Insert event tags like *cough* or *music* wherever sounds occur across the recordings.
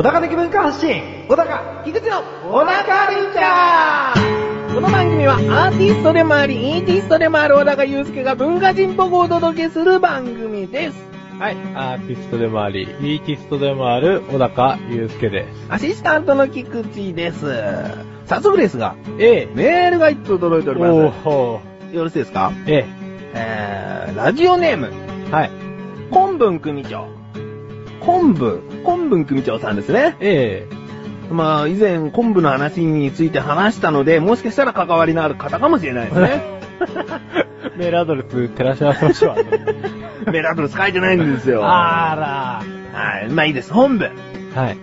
小高的文化発信、小高、菊池の小高カルチャーこの番組はアーティストでもあり、イーティストでもある小高祐介が文化人っぽくお届けする番組です。はい、アーティストでもあり、イーティストでもある小高祐介です。アシスタントの菊池です。早速ですが、ええ。メールが一通届いております。おーよろしいですか？ええー、ラジオネーム、え。はい。昆文組長。昆布、昆文組長さんですね。えまあ、以前、昆布の話について話したので、もしかしたら関わりのある方かもしれないですね。え。*laughs* メールアドレス照らし合わせましょう。*laughs* メールアドレス書いてないんですよ。あはい。まあいいです。本部。ら。はい。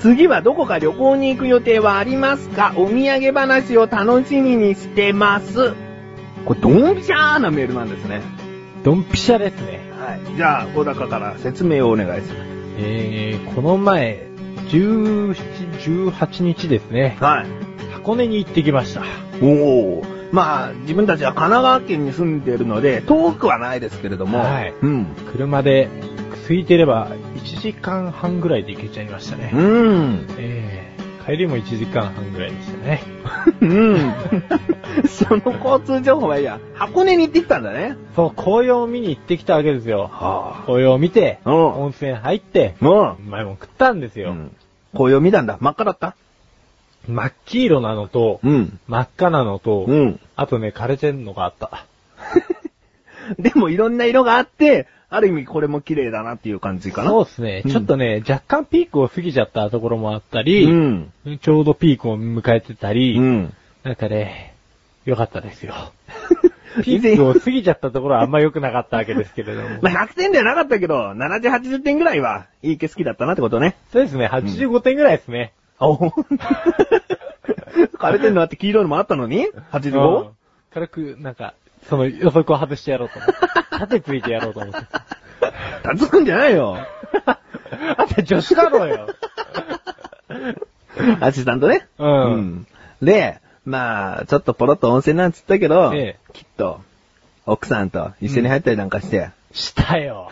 次はどこか旅行に行く予定はありますか？お土産話を楽しみにしてます。これ、ドンピシャーなメールなんですね。ドンピシャですね。はい。じゃあ、小高から説明をお願いします。えー、この前、17、18日ですね。はい。箱根に行ってきました。おお。まあ、自分たちは神奈川県に住んでいるので、遠くはないですけれども。はいうん。車で、空いてれば1時間半ぐらいで行けちゃいましたね。うん。えー、帰りも1時間半ぐらいでしたね。うん。その交通情報はいいや。箱根に行ってきたんだね。そう、紅葉を見に行ってきたわけですよ。は紅葉を見て、うん温泉入って、うまいもん食ったんですう。よ。紅葉見たんだ。真っ赤だった？真っ黄色なのと、うん。真っ赤なのと、うん。あとね、枯れてんのがあった。*laughs* でもいろんな色があって、ある意味これも綺麗だなっていう感じかな。そうですね、うんちょっとね、若干ピークを過ぎちゃったところもあったり、うん。ちょうどピークを迎えてたり、うん。なんかね、良かったですよ。*laughs* ピークを過ぎちゃったところはあんま良くなかったわけですけれども。*laughs* まあ、100点ではなかったけど、70、80点ぐらいはいい景色だったなってことね。そうですね、85点ぐらいですね。お *laughs* 枯れてんのあって黄色いのもあったのに ?85? うん軽く、なんか、その予測を外してやろうと思って。*laughs* 縦ついてやろうと思って。立つくんじゃないよ。あんた女子だろうよ。*laughs* アシスタントね。うんで、まあ、ちょっとポロッと温泉なんつったけど、ええきっと、奥さんと一緒に入ったりなんかして、したよ。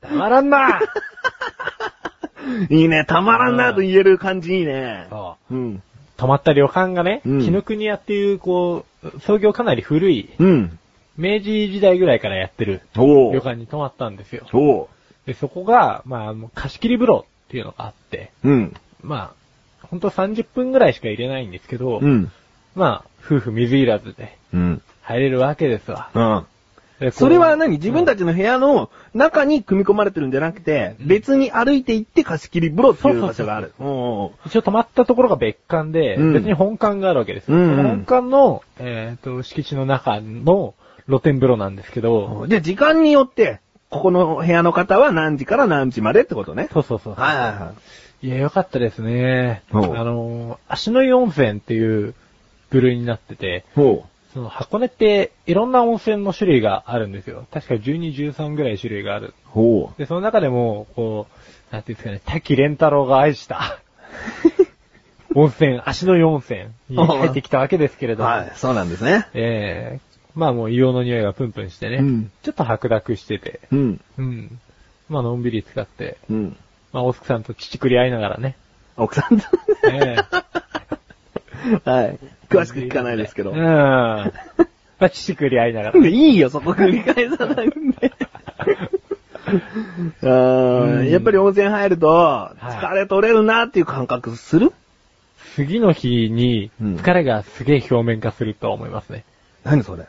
たまらんな。*laughs* いいね、たまらんなと言える感じいいね。そう。うん。泊まった旅館がね、うん紀ノ国屋っていう、こう、創業かなり古い、うん。明治時代ぐらいからやってるお旅館に泊まったんですよ。おで、そこが、まあ、貸し切り風呂っていうのがあって、うん。まあ、ほんと30分ぐらいしか入れないんですけど、うん。まあ、夫婦水入らずでうん。入れるわけですわ。うん。それは何？自分たちの部屋の中に組み込まれてるんじゃなくて、別に歩いて行って貸し切り風呂っていう場所がある。一応泊まったところが別館で、うん。別に本館があるわけです。本館の、えっ、と、敷地の中の露天風呂なんですけど、じゃあ時間によって、ここの部屋の方は何時から何時までってことね。そうそうそう。はいはいはい。や、よかったですね。あのー、足の湯温泉っていう部類になってて、その箱根っていろんな温泉の種類があるんですよ。確か12、13ぐらい種類がある。う。ほで、その中でも、こう、なんていうんですかね、滝蓮太郎が愛した、*laughs* 温泉、足の湯温泉に入ってきたわけですけれう。ども、はい、そうなんですね。ええまあもう硫黄の匂いがプンプンしてね、うんちょっと白濁してて、うん。うん。まあのんびり使って、うん。まあオスクさんと乳くり合いながらね、奥さんと。*laughs* え *laughs* はい。詳しく聞かないですけど。うん。まあ乳くり合いながら。*laughs* いいよ、そこ繰り返さないんで。*laughs* あーやっぱり温泉入ると、疲れ取れるなっていう感覚する、次の日にうん疲れがすげえ表面化すると思いますね。何それ？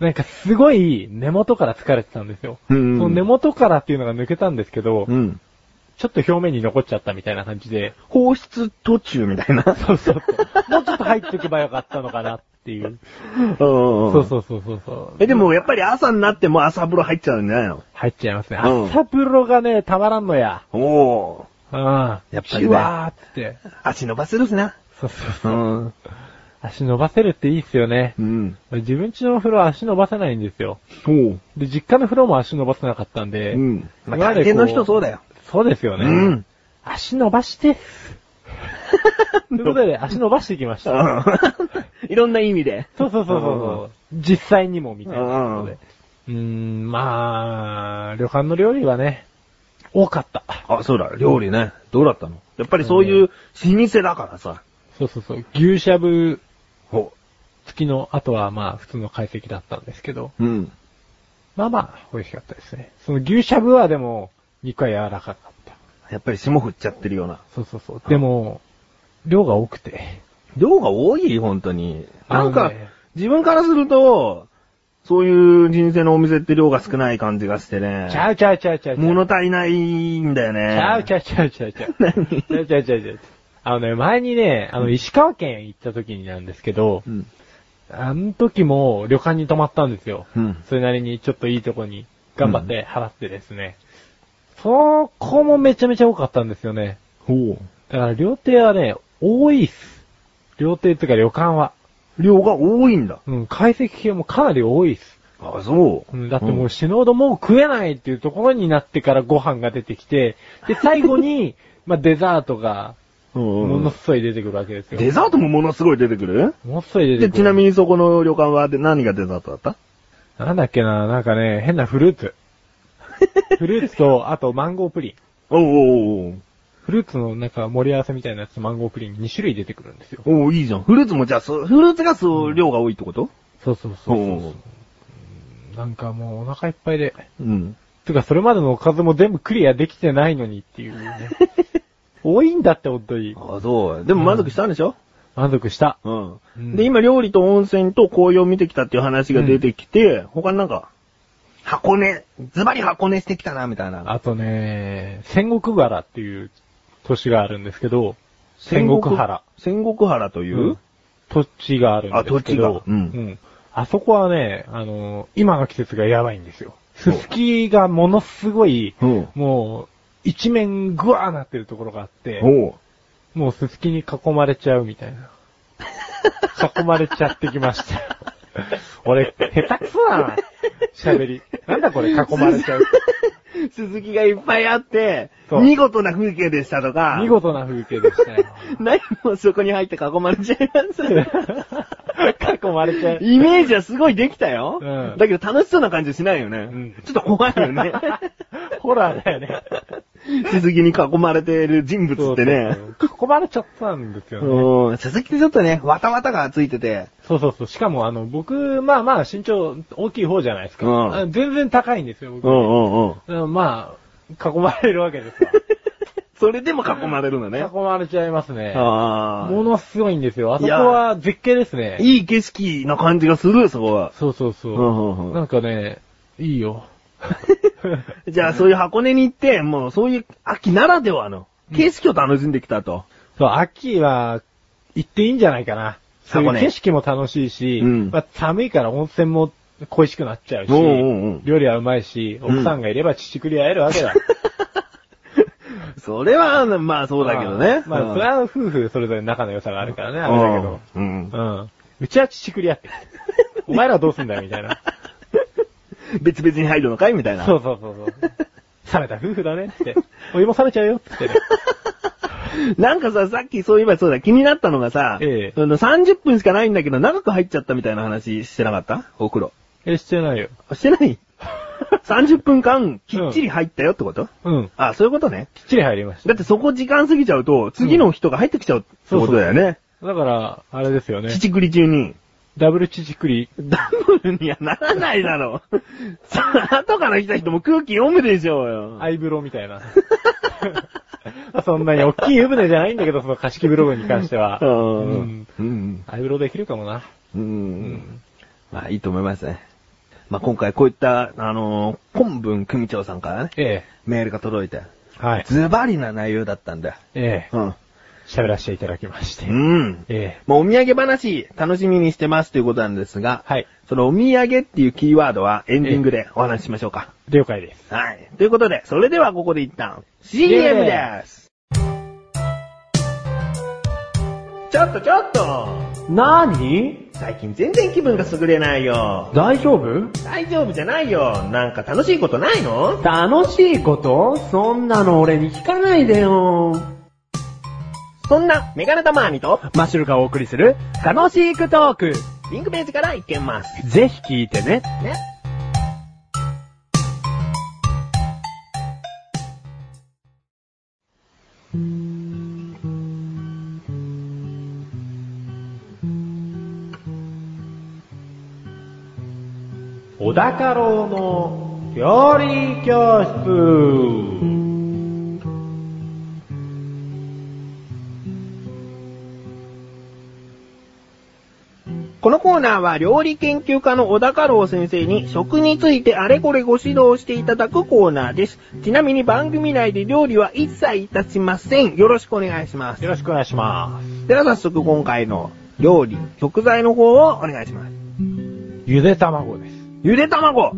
なんかすごい根元から疲れてたんですよ。うんその根元からっていうのが抜けたんですけど、うん。ちょっと表面に残っちゃったみたいな感じで、放出途中みたいな。そうそう。もうちょっと入っておけばよかったのかなっていう。そそうそうそうそうそう。え、でもやっぱり朝になっても朝風呂入っちゃうんじゃないの入っちゃいますね。うん朝風呂がね、たまらんのや。おおうん。やっぱりねシュワーって。足伸ばせるしな。そうそうそう。ん。足伸ばせるっていいっすよね。うん。自分家の風呂は足伸ばせないんですよ。おう。で、実家の風呂も足伸ばせなかったんで。うん。まあ、大抵の人そうだよ。そうですよね。うん。足伸ばして。*laughs* ということで、足伸ばしてきました。うん *laughs* いろんな意味で。そうそうそうそう。実際にもみたいなことで。うーん、まあ、旅館の料理はね、多かった。あ、そうだ、料理ね。どうだったの？やっぱりそういう老舗だからさ。そうそうそう。牛しゃぶほ付きの、あとはまあ普通の解析だったんですけど、う。うん。まあまあ美味しかったですね。その牛しゃぶはでも、肉は柔らかかった。やっぱり霜降っちゃってるような。そうそうそう。でも、量が多くて。量が多い？本当に。なんかね、自分からすると、そういう人生のお店って量が少ない感じがしてね。ちゃうちゃうちゃうちゃうちゃう。物足りないんだよね。ちゃうちゃうちゃうちゃうちゃう。*laughs* 何？ちゃうちゃうちゃうちゃう。あのね、前にね、あの、石川県行った時になんですけど、うん。あの時も旅館に泊まったんですよ。うん。それなりにちょっといいとこに頑張って払ってですね。そこもめちゃめちゃ多かったんですよね。ほう。だから料亭はね、多いっす。料亭っていうか旅館は。量が多いんだ。うん、解析系もかなり多いっす。あ、そう。うん、だってもう死ぬほどもう食えないっていうところになってからご飯が出てきて、で、*laughs* 最後に、まあデザートが、うん、もうんのすごい出てくるわけですよ。デザートもものすごい出てくる？ものすごい出てで、くる。ちなみにそこの旅館はで何がデザートだった？なんだっけな、なんかね、変なフルーツ。*laughs* フルーツと、あとマンゴープリン。おうおうおうフルーツのなんか盛り合わせみたいなやつとマンゴープリン2種類出てくるんですよ。おういいじゃん。フルーツもじゃあ、そうフルーツがそう、量が多いってこと？そうそうそうそうおうなんかもうお腹いっぱいで。うん。てかそれまでのおかずも全部クリアできてないのにっていうね。*laughs* 多いんだって本当に。あ、そう。でも満足したんでしょ？満足した。うん。うんで、今料理と温泉と紅葉を見てきたっていう話が出てきて、他になんか、箱根、ズバリ箱根してきたな、みたいな。あとね、戦国原っていう都市があるんですけど、戦国原。。戦国原という、うん土地があるんですけど、あ土地がうんあそこはね、あの、今の季節がやばいんですよ。すすきがものすごい、うんもう、一面グワーなってるところがあって、おうもうすすきに囲まれちゃうみたいな。*laughs* 囲まれちゃってきました。*laughs* 俺、下手くそだな。喋り。なんだこれ、囲まれちゃう。*laughs* 鈴木がいっぱいあって、見事な風景でしたとか、見事な風景でしたよ。*laughs* 何もそこに入って囲まれちゃいます。*laughs* 囲まれちゃう。イメージはすごいできたよ。うんだけど楽しそうな感じしないよね。んちょっと怖いよね。ホラーだよね。*laughs* 鈴木に囲まれている人物ってね。そうそうそう囲まれちゃったんですよね。うん。鈴木ってちょっとね、わたわたがついてて。そうそうそう。しかもあの、僕、まあまあ身長大きい方じゃないですか。うんあ全然高いんですよ、僕。んうん。うんまあ、囲まれるわけですわ。*laughs* それでも囲まれるのね。囲まれちゃいますね。あものすごいんですよ。あそこは絶景ですね。いい景色な感じがする、そこは。そうそうそう。うんうんうんなんかね、いいよ。*laughs* じゃあそういう箱根に行って、もうそういう秋ならではの景色を楽しんできたと。そう、秋は行っていいんじゃないかな。そういう景色も楽しいし、うんまあ、寒いから温泉も恋しくなっちゃうし、おうおう料理はうまいし、奥さんがいれば乳くり会えるわけだ。*laughs* それは、まあそうだけどね。まあ、まあそれは夫婦それぞれ仲の良さがあるからね、あれだけど。うん。うん。うちは乳くり合ってる。*laughs* お前らはどうすんだよ、みたいな。*laughs* 別々に入るのかいみたいな。そうそうそうそう。冷めた夫婦だねって。お湯も冷めちゃうよってね。*laughs* なんかさ、さっきそういえばそうだ、気になったのがさ、ええその30分しかないんだけど長く入っちゃったみたいな話してなかった？お風呂。え、してないよ。あしてない ?30 分間きっちり入ったよってこと、うん。あ、そういうことね。きっちり入りました。だってそこ時間過ぎちゃうと、次の人が入ってきちゃうってことだよね。だから、あれですよね。乳繰り中に。ダブル乳くり。ダブルにはならないだろう。*laughs* さあ、後から来た人も空気読むでしょうよ。アイブロみたいな。*laughs* そんなに大きい湯船じゃないんだけど、その貸し切りブログに関しては。う *laughs* んうん。うん。アイブロできるかもな。う。うんん。まあいいと思いますね。まあ今回こういった、あのー、本文組長さんからね、えメールが届いて、え。はい。ズバリな内容だったんだよ。ええ。うん。喋らせていただきまして。うん。ええ。まあお土産話、楽しみにしてますということなんですが、はい。そのお土産っていうキーワードはエンディングでお話ししましょうか。了解です。はい。ということで、それではここで一旦、CM です。ちょっとちょっとなーに最近全然気分が優れないよ。大丈夫？大丈夫じゃないよ。なんか楽しいことないの？楽しいこと？そんなの俺に聞かないでよ。そんなメガネタマーニとマッシュルがお送りする楽しくトーク。リンクページからいけます。ぜひ聞いてね。ね。小高郎の料理教室。のコーナーは料理研究家の小田家老先生に食についてあれこれご指導していただくコーナーです。ちなみに番組内で料理は一切いたしません。よろしくお願いします。よろしくお願いします。では早速今回の料理、食材の方をお願いします。ゆで卵です。ゆで卵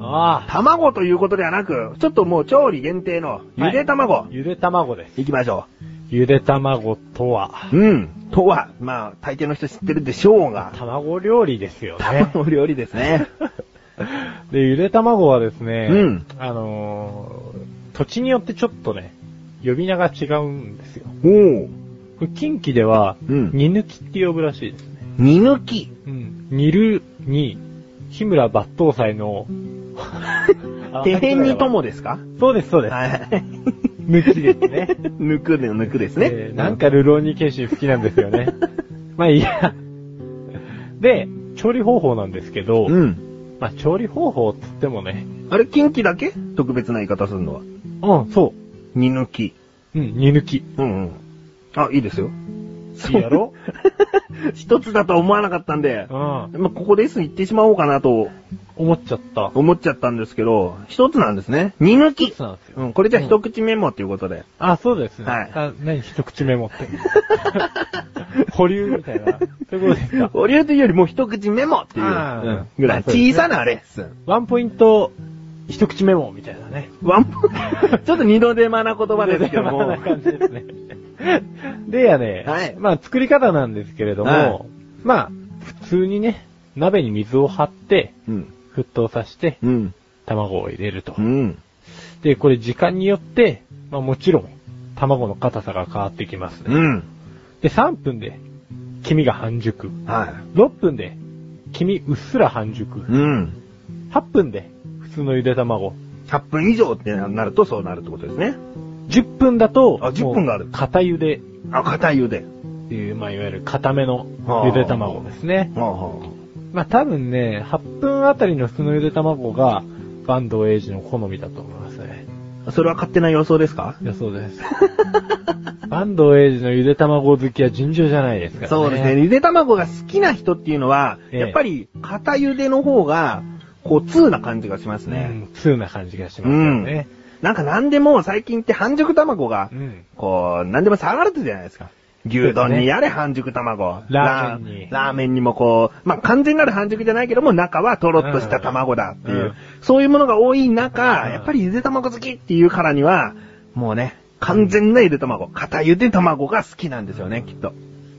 あ卵ということではなく、ちょっともう調理限定のゆで卵、あ。ゆで卵です。い、きましょゆで卵とは、う。うん。とは、まあ、大抵の人知ってるでしょうが、卵料理ですよね。卵料理ですね。*laughs* で、ゆで卵はですね、うんあのー土地によってちょっとね、呼び名が違うんですよ。お近畿では、うん煮抜きって呼ぶらしいですね。煮抜き？うん。煮るに、日村抜刀祭の、*laughs* 手辺にともですか？そうです、そうです。はい。抜きですね。*laughs* 抜くの抜くですね。えーなんかルローニケンシン好きなんですよね。*laughs* まあいいや。で、調理方法なんですけど、うん。まあ調理方法っつってもね、あれ、近畿だけ？特別な言い方するのは。うん、そ煮抜き。う。うん、煮抜き。うんうん。あ、いいですよ。いいやろ？一つだとは思わなかったんで、うん。まあ、ここです言ってしまおうかなと思っちゃった。思っちゃったんですけど、一つなんですね。煮抜き一つ。なんですよ。うん、これじゃあ一口メモっていうことで。あ、そうですね。はいあ何？一口メモって。*laughs* 保留みたいな。そういうことですか。お流というよりもう一口メモっていう、あーうんぐらい。あそうですね小さなレッスン。ワンポイント、一口メモみたいなね。ワンポ、ちょっと二度手間な言葉ですけどこんもな。感じですね。*laughs* でやね、はいまあ作り方なんですけれども、はいまあ、普通にね、鍋に水を張って、うん。沸騰させて、うん。卵を入れると。うん。で、これ時間によって、まあもちろん、卵の硬さが変わってきますね。うん。で、3分で、黄身が半熟。は6分で、黄身うっすら半熟。い。うん。8分で、普通のゆで卵。100分以上ってなるとそうなるってことですね。10分だと、あ10分があるもう固ゆであ、硬い茹で。っていう、まあいわゆる固めのはあゆで卵ですね。はあはまあ多分ね、8分あたりの普通のゆで卵が、坂東英二の好みだと思いますね。あそれは勝手な予想ですか？いや、そうです。*laughs* 坂東英二のゆで卵好きは尋常じゃないですからね。そうですね。。ゆで卵が好きな人っていうのは、ええやっぱり、硬茹での方が、こう、通な感じがしますね。うん、通な感じがしますよね。なんか何でも最近って半熟卵がう、ん。こう、何でも騒がれてるじゃないですか。牛丼にやれ半熟卵。ラーメンにラーメンにもこう、まあ、完全なる半熟じゃないけども、中はとろっとした卵だっていう、うんそういうものが多い中、うんやっぱりゆで卵好きっていうからには、もうね、完全なゆで卵、硬ゆで卵が好きなんですよね、きっと。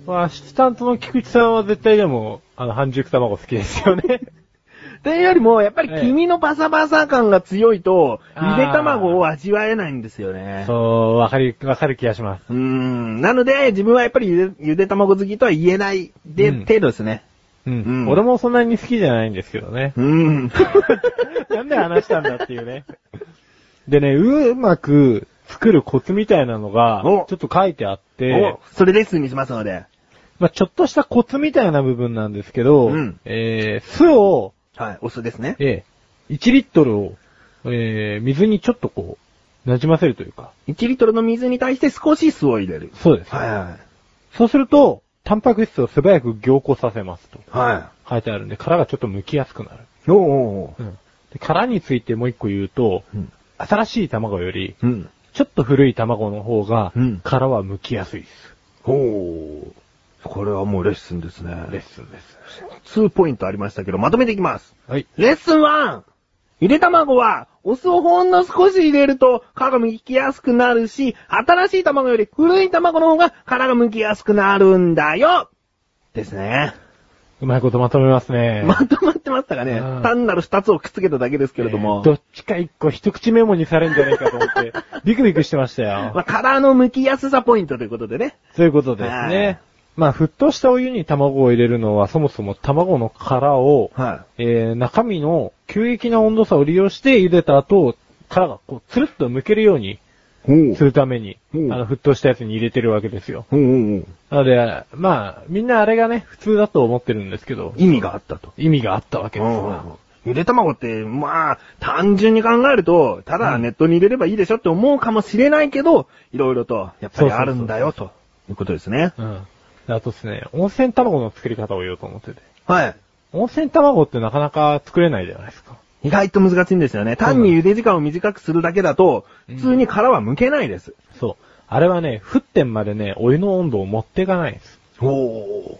まあ、アシスタントの菊池さんは絶対でも、あの、半熟卵好きですよね。というよりも、やっぱりええ黄身のパサパサ感が強いと、ゆで卵を味わえないんですよね。そう、わかり、わかる気がします。うーん。なので、自分はやっぱりゆでゆで卵好きとは言えないで、うん程度ですね。うん。うん俺もそんなに好きじゃないんですけどね。うーん。*laughs* なんで話したんだっていうね。でね、うまく作るコツみたいなのが、おちょっと書いてあってお、それレッスンにしますので。まあちょっとしたコツみたいな部分なんですけど、うんえー、酢を、はい、お酢ですね。えー、1リットルを、えー、水にちょっとこう、馴染ませるというか、1リットルの水に対して少し酢を入れる。そうです。はいはそうすると、タンパク質を素早く凝固させますとい。は書いてあるんで、殻がちょっと剥きやすくなる。い。おうおうん。で殻についてもう一個言うと、うん。新しい卵より、うん。ちょっと古い卵の方がうん、殻は剥きやすいです。ほう。これはもうレッスンですね。レッスンです。2ポイントありましたけど、まとめていきます。はい。レッスン 1! ゆで卵は、お酢をほんの少し入れると、殻が剥きやすくなるし、新しい卵より古い卵の方が殻が剥きやすくなるんだよですね。うまいことまとめますね。まとまってましたかねうん単なる二つをくっつけただけですけれども。えーどっちか一個一口メモにされんじゃねえかと思って、ビクビクしてましたよ。まあ、殻の剥きやすさポイントということでね。そういうことですはいね。まあ、沸騰したお湯に卵を入れるのは、そもそも卵の殻を、はえー中身の急激な温度差を利用して茹でた後、殻がこう、つるっと剥けるようにするために、あうんの、沸騰したやつに入れてるわけですよ。なので、まあ、みんなあれがね、普通だと思ってるんですけど、意味があったと。意味があったわけですうんよ。ゆで卵って、まあ、単純に考えると、ただネットに入れればいいでしょって思うかもしれないけど、いろいろと、やっぱりあるんだよ、ということですね。うん。あとですね、温泉卵の作り方を言おうと思ってて。はい。温泉卵ってなかなか作れないじゃないですか。意外と難しいんですよね。単に茹で時間を短くするだけだと、普通に殻は剥けないです。そう。あれはね、沸点までね、お湯の温度を持っていかないんです。おー。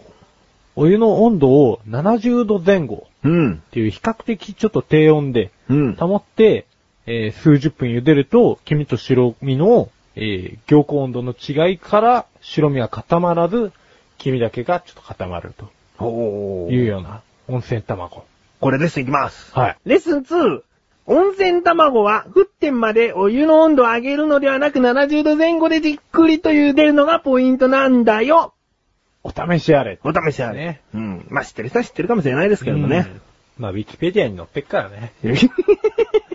お湯の温度を70度前後うん。っていう比較的ちょっと低温でうん。保って、えー数十分茹でると、黄身と白身の、えー凝固温度の違いから白身は固まらず、黄身だけがちょっと固まるとおいうような温泉卵。これレッスンいきます。はい。レッスン2。温泉卵は、沸点までお湯の温度を上げるのではなく70度前後でじっくりと茹でるのがポイントなんだよ。お試しあれ。お試しあれ。ねうん。まあ、知ってる人は知ってるかもしれないですけどもね。うん。まあ、ウィキペディアに載ってっからね。*laughs*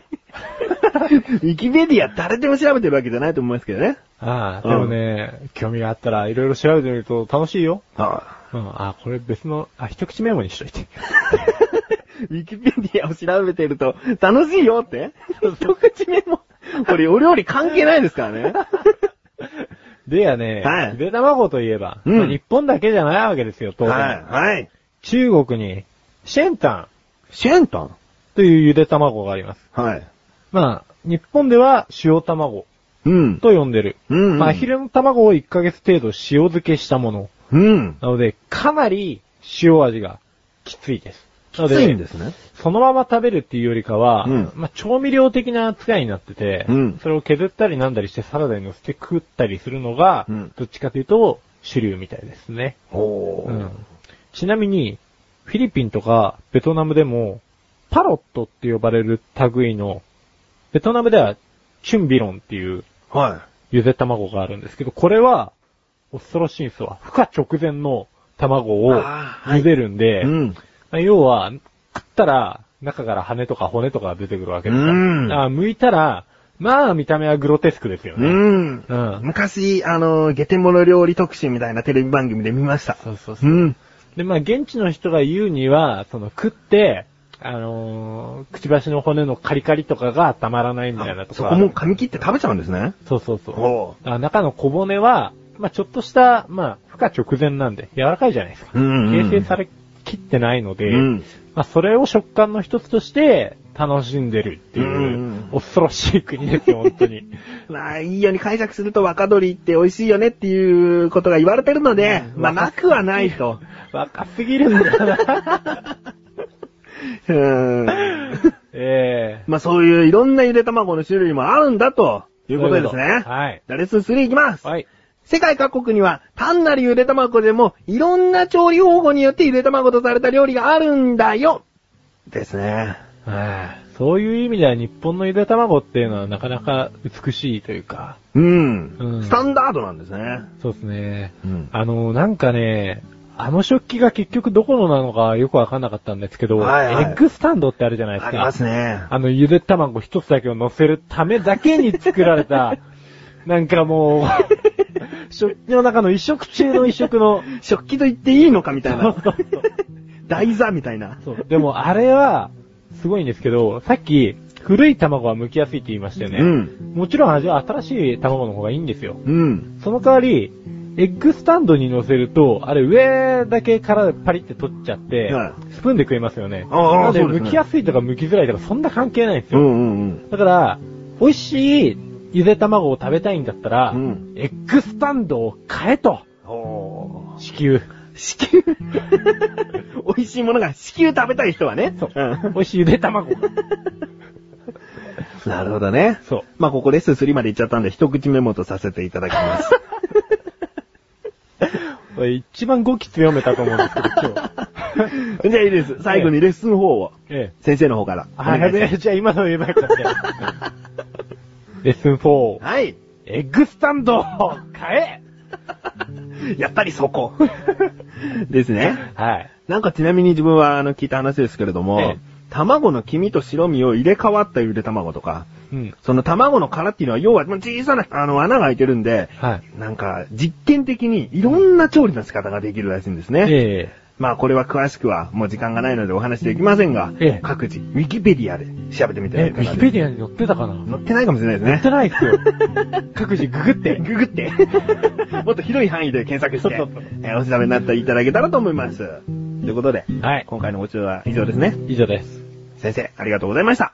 *laughs* ウィキペディア誰でも調べてるわけじゃないと思いますけどね。ああ、でもね、興味があったらいろいろ調べてみると楽しいよ。あうん。あ、これ別の、あ、一口メモにしといて。*laughs* ウィキペディアを調べてると楽しいよって？一口目も。これお料理関係ないですからね。*laughs* でやね、はいゆで卵といえば、うんまあ日本だけじゃないわけですよ、当然。はい。はい。中国に、シェンタンシェンタン？というゆで卵があります。はい。まあ、日本では塩卵うん。と呼んでる。うんうんまあ、アヒルの卵を1ヶ月程度塩漬けしたもの。うん。なので、かなり塩味がきついです。きついんですね。そのまま食べるっていうよりかは、うんまあ、調味料的な扱いになってて、うんそれを削ったりなんだりしてサラダに乗せて食ったりするのが、うんどっちかというと主流みたいですね。おー。うんちなみに、フィリピンとかベトナムでも、パロットって呼ばれる類の、ベトナムではチュンビロンっていうはゆで卵があるんですけど、これは恐ろしいんですわ。孵化直前の卵をあーはい茹でるんい。で、うん。まあ要は、食ったら、中から羽とか骨とかが出てくるわけですから。うんあ剥いたら、まあ見た目はグロテスクですよね。うん。うん昔、あの、ゲテモノ料理特集みたいなテレビ番組で見ました。そうそうそうう。ん。で、まあ現地の人が言うには、その食って、あのーくちばしの骨のカリカリとかがたまらないみたいなとか。そこも噛み切って食べちゃうんですね。そうそうそう。中の小骨は、まあちょっとした、まあ、孵化直前なんで、柔らかいじゃないですか。うんうんうん形成されきってないので、うんまあそれを食感の一つとして楽しんでるっていう、恐ろしい国ですよ、本当に。*laughs* まあ、いいように解釈すると若鶏って美味しいよねっていうことが言われてるので、まあ、なくはないと。若すぎるんだよな。*laughs* うーん。*laughs* ええまあ、そういういろんなゆで卵の種類もあるんだということですね。そういうはいじゃあレッスン3いきます。はい。世界各国には単なるゆで卵でもいろんな調理方法によってゆで卵とされた料理があるんだよ。ですね。はいそういう意味では日本のゆで卵っていうのはなかなか美しいというか、うん。うんスタンダードなんですね。そうですね。うんあの、なんかね、あの食器が結局どこのなのかよくわかんなかったんですけど、はいはいエッグスタンドってあるじゃないですか。ありますね。あの、ゆで卵一つだけを乗せるためだけに作られた、*laughs* なんかもう、食器の中の一食中の一食の、*laughs* 食器と言っていいのかみたいな。台座みたいな。そう。でもあれは、すごいんですけど、さっき、古い卵は剥きやすいって言いましたよね。うん。もちろん味は新しい卵の方がいいんですよ。うん。その代わり、エッグスタンドに乗せると、あれ上だけからパリって取っちゃって、はいスプーンで食えますよね。ああそうですね剥きやすいとか剥きづらいとかそんな関係ないんですよ。うんうんうん。だから、美味しいゆで卵を食べたいんだったら、うんエッグスタンドを買えと、おー。支給。子宮 *laughs* 美味しいものが子宮食べたい人はね。そう。うん美味しいゆで卵。*laughs* なるほどね。そう。まあ、ここレッスン3まで行っちゃったんで、一口メモとさせていただきます。*laughs* 一番語気強めたと思うんですけど、今日。*laughs* じゃあいいです。最後にレッスン4を、ええ。先生の方から。あ、やべえ、じゃあ今の言えばよかった。レッスン4。はい。エッグスタンド買え *laughs* やっぱりそこ。*laughs* ですね。はい。なんかちなみに自分はあの聞いた話ですけれども、ええ卵の黄身と白身を入れ替わったゆで卵とか、うん。そその卵の殻っていうのは要は小さなあの穴が開いてるんで、はい。なんか実験的にいろんな調理の仕方ができるらしいんですね。えまあこれは詳しくはもう時間がないのでお話できませんが、ええ各自ウィキペディアで調べてみてえ。え、はいかウィがですキペディアに載ってたかな？載ってないかもしれないですね載って。ないっすよ。*laughs* 各自ググって。ググって。*laughs* もっと広い範囲で検索して、そうそうそうえーお調べになっていただけたらと思います。ということで、はい。今回のご視聴は以上ですね。以上です。先生、ありがとうございました。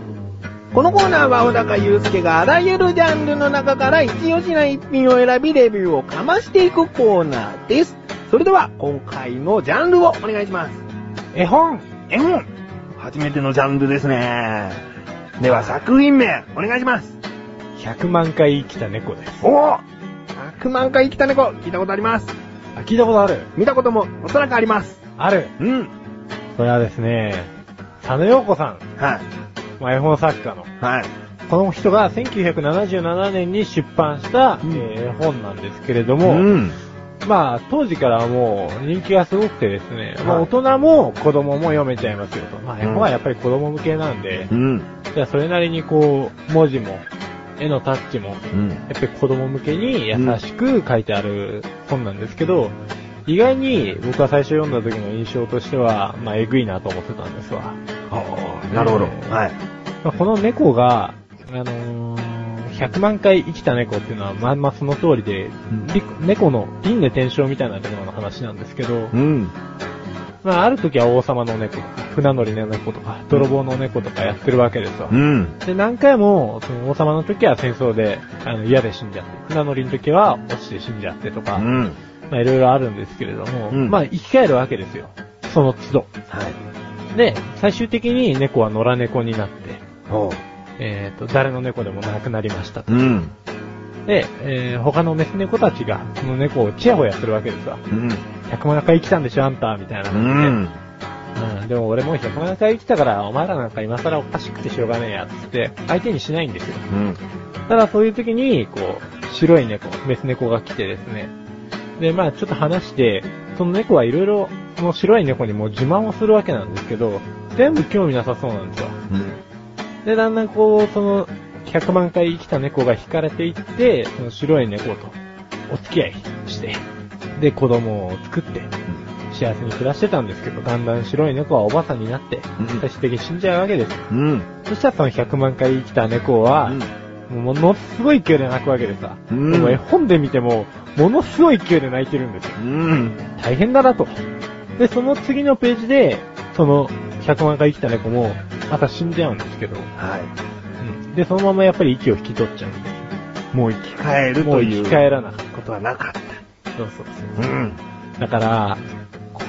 このコーナーは小高祐介があらゆるジャンルの中から一押しな一品を選びレビューをかましていくコーナーです。それでは今回のジャンルをお願いします。絵本絵本初めてのジャンルですね。では作品名お願いします。100万回生きた猫です。おお !100 万回生きた猫聞いたことあります？あ、聞いたことある見たこともおそらくあります。ある。うん。それはですね、佐野洋子さん、はい。まあ絵本作家の。はい。この人が1977年に出版した、うんえー絵本なんですけれども、ん。まあ当時からもう人気がすごくてですね、まあはい大人も子供も読めちゃいますよと。まあ絵うん本はやっぱり子供向けなんで、うん。じゃあそれなりにこう、文字も、絵のタッチも、うん。やっぱり子供向けに優しく書いてある本なんですけど、*laughs* 意外に僕は最初読んだ時の印象としては、まあ、えぐいなと思ってたんですわ。ああ、なるほど。はい。まあ、この猫が、あのー100万回生きた猫っていうのはまんまその通りで、んり猫の輪廻転生みたいなところの話なんですけど、うん。まあ、ある時は王様の猫とか、船乗りの猫とか、泥棒の猫とかやってるわけですわ。うん。で、何回も、その王様の時は戦争で、あの、嫌で死んじゃって、船乗りの時は落ちて死んじゃってとか、うん。まあいろいろあるんですけれども、うんまあ生き返るわけですよ。その都度。はい。で、最終的に猫は野良猫になって。えっ、と、誰の猫でもなくなりましたと。うん。で、えー他のメス猫たちが、その猫をチヤホヤするわけですわ。うん。100万回生きたんでしょ、あんた、みたいなう感じで。ん。うん、でも俺もう100万回生きたから、お前らなんか今更おかしくてしょうがねえや、つって、相手にしないんですよ。うん。ただそういう時に、こう、白い猫、メス猫が来てですね。で、まあちょっと話して、その猫はいろいろ、その白い猫にも自慢をするわけなんですけど、全部興味なさそうなんですよ。で、だんだんこう、その、100万回生きた猫が惹かれていって、その白い猫とお付き合いして、で、子供を作って、幸せに暮らしてたんですけど、だんだん白い猫はおばさんになってうん、最終的に死んじゃうわけですよ。うん。そしたらその100万回生きた猫は、もうものすごい勢いで泣くわけでさ。うん絵本で見ても、ものすごい勢いで泣いてるんですよ。うん。大変だなと。で、その次のページで、その100万回生きた猫も、また死んじゃうんですけど、はい。うんで、そのままやっぱり息を引き取っちゃうんですよ。もう生き返るもう生というき返らなかっことはなかった。た。そうそうそう。うん。だから、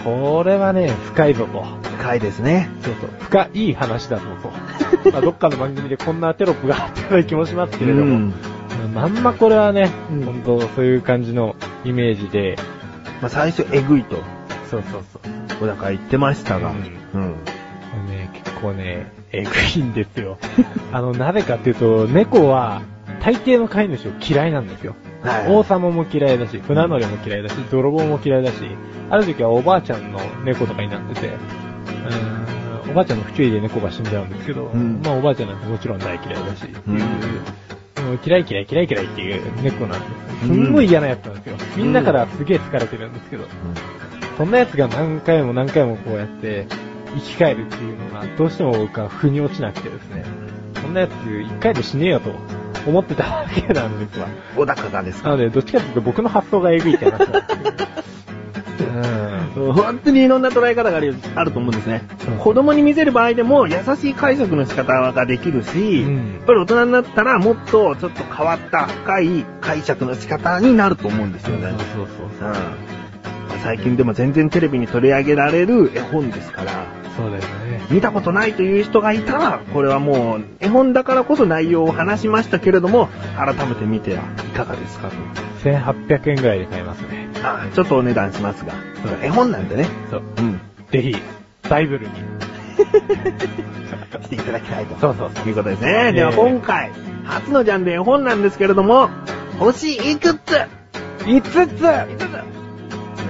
これはね、深いぞと。深いですね。そうそう。深い話だぞと。まあ、どっかの番組でこんなテロップがあったような気もしますけれども、うんまんまこれはね、うん本当そういう感じのイメージで、まあ最初えぐいと、そうそうそう。小高言ってましたが。うんうん。これね、結構ね、えぐいんですよ。あの、なぜかっていうと、猫は、大抵の飼い主を嫌いなんですよ。はい王様も嫌いだし、船乗りも嫌いだし、泥棒も嫌いだし、ある時はおばあちゃんの猫とかになってて、うーんおばあちゃんの不注意で猫が死んじゃうんですけど、うんまあおばあちゃんなんてもちろん大嫌いだし、うんもう嫌い嫌い嫌い嫌いっていう猫なんです。すんごい嫌なやつなんですよ。みんなからすげえ疲れてるんですけど、そんなやつが何回も何回もこうやって生き返るっていうのがどうしても僕は腑に落ちなくてですね。そんなやつ一回で死ねえよと。思ってたわけなんですわ。小高がですかなので、どっちかというと僕の発想がエグいって話なんですけど。うん。本当にいろんな捉え方があるあると思うんですね。子供に見せる場合でも優しい解釈の仕方ができるし、うんやっぱり大人になったらもっとちょっと変わった深い解釈の仕方になると思うんですよね。そうそううん最近でも全然テレビに取り上げられる絵本ですから、そうですね。見たことないという人がいたら、これはもう絵本だからこそ内容を話しましたけれども、改めて見てはいかがですかと。1800円ぐらいで買えますね。あちょっとお値段しますが、絵本なんでね。そう。うん。ぜひ、バイブルに。*laughs* していただきたいと。そうそうそう。いうことですね。えでは今回、初のジャンル絵本なんですけれども、星いくつ？5つ ?5 つ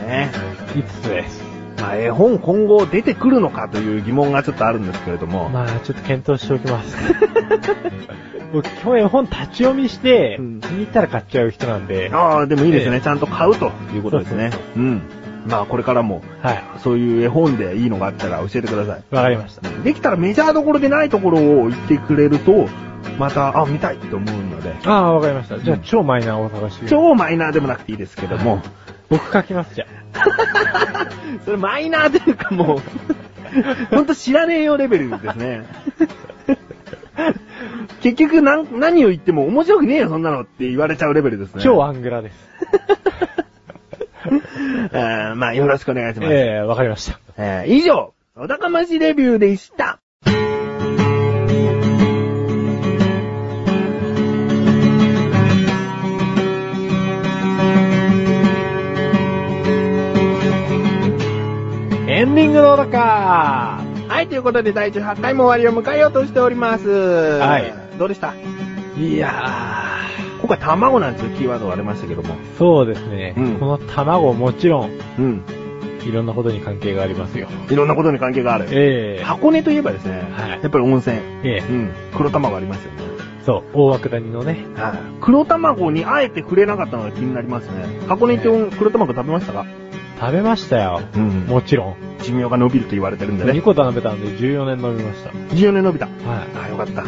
ね !5 つです。まあ絵本今後出てくるのかという疑問がちょっとあるんですけれども、まあ、ちょっと検討しておきます。*laughs* 僕、基本絵本立ち読みして、うん気に入ったら買っちゃう人なんで、ああ、でもいいですね、ええちゃんと買うということですね。うん。まあこれからも、はい。そういう絵本でいいのがあったら教えてください。わかりました。できたらメジャーどころでないところを言ってくれると、また、あ、見たいと思うので、ああ、わかりました。じゃあ、うん超マイナーを探して。超マイナーでもなくていいですけども、僕書きます、じゃ *laughs* それマイナーというかもう、ほんと知らねえよレベルですね。結局何何を言っても面白くねえよそんなのって言われちゃうレベルですあ。ね。超アングラです。*laughs* えーまあよろしくお願いします。ええわかりました。えー以上、お高ましレビューでした。エンディングの中はい、ということで第18回も終わりを迎えようとしております。はい。どうでした？いや今回卵なんていうキーワードがありましたけども。ー、そうですね。うんこの卵もちろん、うん。いろんなことに関係がありますよ。いろんなことに関係がある。ええ箱根といえばですね、はいやっぱり温泉。ええうん。黒卵ありますよね。そう、大涌谷のね。はい。黒卵にあえて触れなかったのが気になりますね。箱根行って黒卵食べましたか？食べましたよ。うんもちろん。寿命が伸びると言われてるんで2ね。個食べたんで14年飲みました。14年伸びた。はああ、よかった。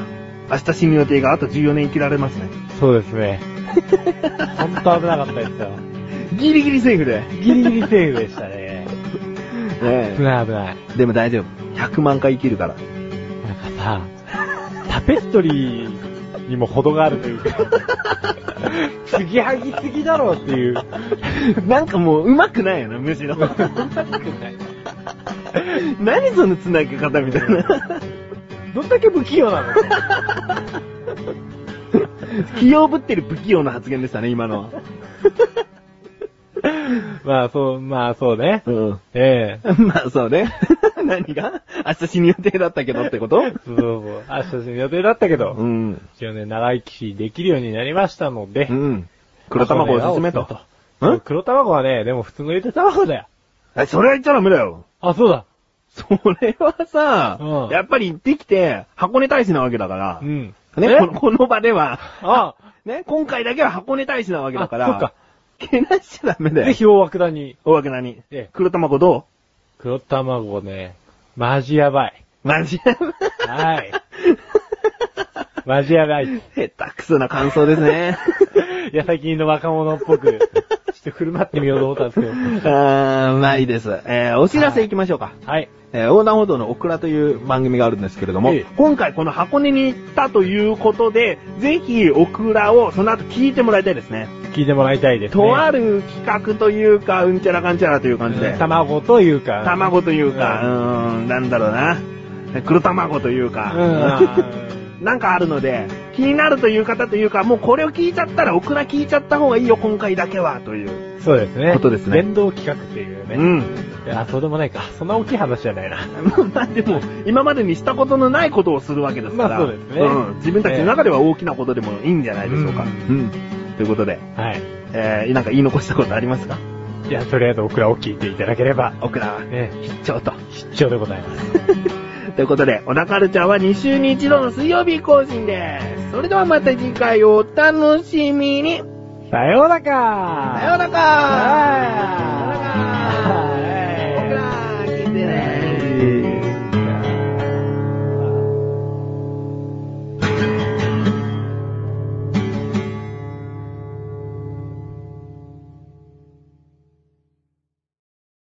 明日死ぬ予定があと14年生きられますね。い。そうですね。ほんと危なかったですよ。ギリギリセーフで。ギリギリセーフでしたね。*laughs* ね危ない危ない。でも大丈夫。100万回生きるから。なんかさ、タペストリーにも程があるというか、継ぎはぎすぎだろうっていう。なんかもう上手くないよな、むしろ。何その繋ぎ方みたいな。どんだけ不器用なの？*laughs* 器用ぶってる不器用な発言でしたね、今のは。*laughs* まあそう、まあそうね。うん。ええ *laughs* まあそうね。*laughs* 何が？明日死ぬ予定だったけどってこと？そうそう。明日死ぬ予定だったけど、うん。一応ね、長生きできるようになりましたので、うん。黒卵おすすめと。ん？黒卵はね、でも普通のゆで卵だよ。え、それは言っちゃダメだよ。あ、そうだ。それはさ、うんやっぱり行ってきて、箱根大使なわけだから、うん。ね、え？この場では、あ、ね、今回だけは箱根大使なわけだから、あそっか。けなしちゃダメだよ。ぜひ大涌谷。大枠なに。ええ黒卵ど黒卵ね、マジやばい。うマジやはい。マジやばい。い下手くそな感想ですね。や、最近の若者っぽく、ちょっと振る舞ってみようと思ったんですけど。あー、まあいいです。えー、お知らせ行きましょうか。はい。えー、横断歩道のオクラという番組があるんですけれども、ええ今回この箱根に行ったということで、ぜひオクラをその後聞いてもらいたいですね。聞いてもらいたいですね。とある企画というか、うんちゃらかんちゃらという感じで、うん卵というか。卵というか、うーん、なんだろうな。黒卵というか、うん。なんかあるので、気になるという方というか、もうこれを聞いちゃったら、オクラ聞いちゃった方がいいよ、今回だけは、という。そうですね。ことですね連動企画っていうね。うん。いや、そうでもないか。そんな大きい話じゃないな。まあでも、今までにしたことのないことをするわけですから。まあそうですねうん。自分たちの中では大きなことでもいいんじゃないでしょうか。ううん。ということで、はい。えー、なんか言い残したことありますか？いや、とりあえずオクラを聞いていただければ、オクラは、ね、ちょっと。必聴でございます。*laughs* ということで、小田カルチャーは2週に1度の水曜日更新です。それではまた次回をお楽しみに。さようならかさようならはい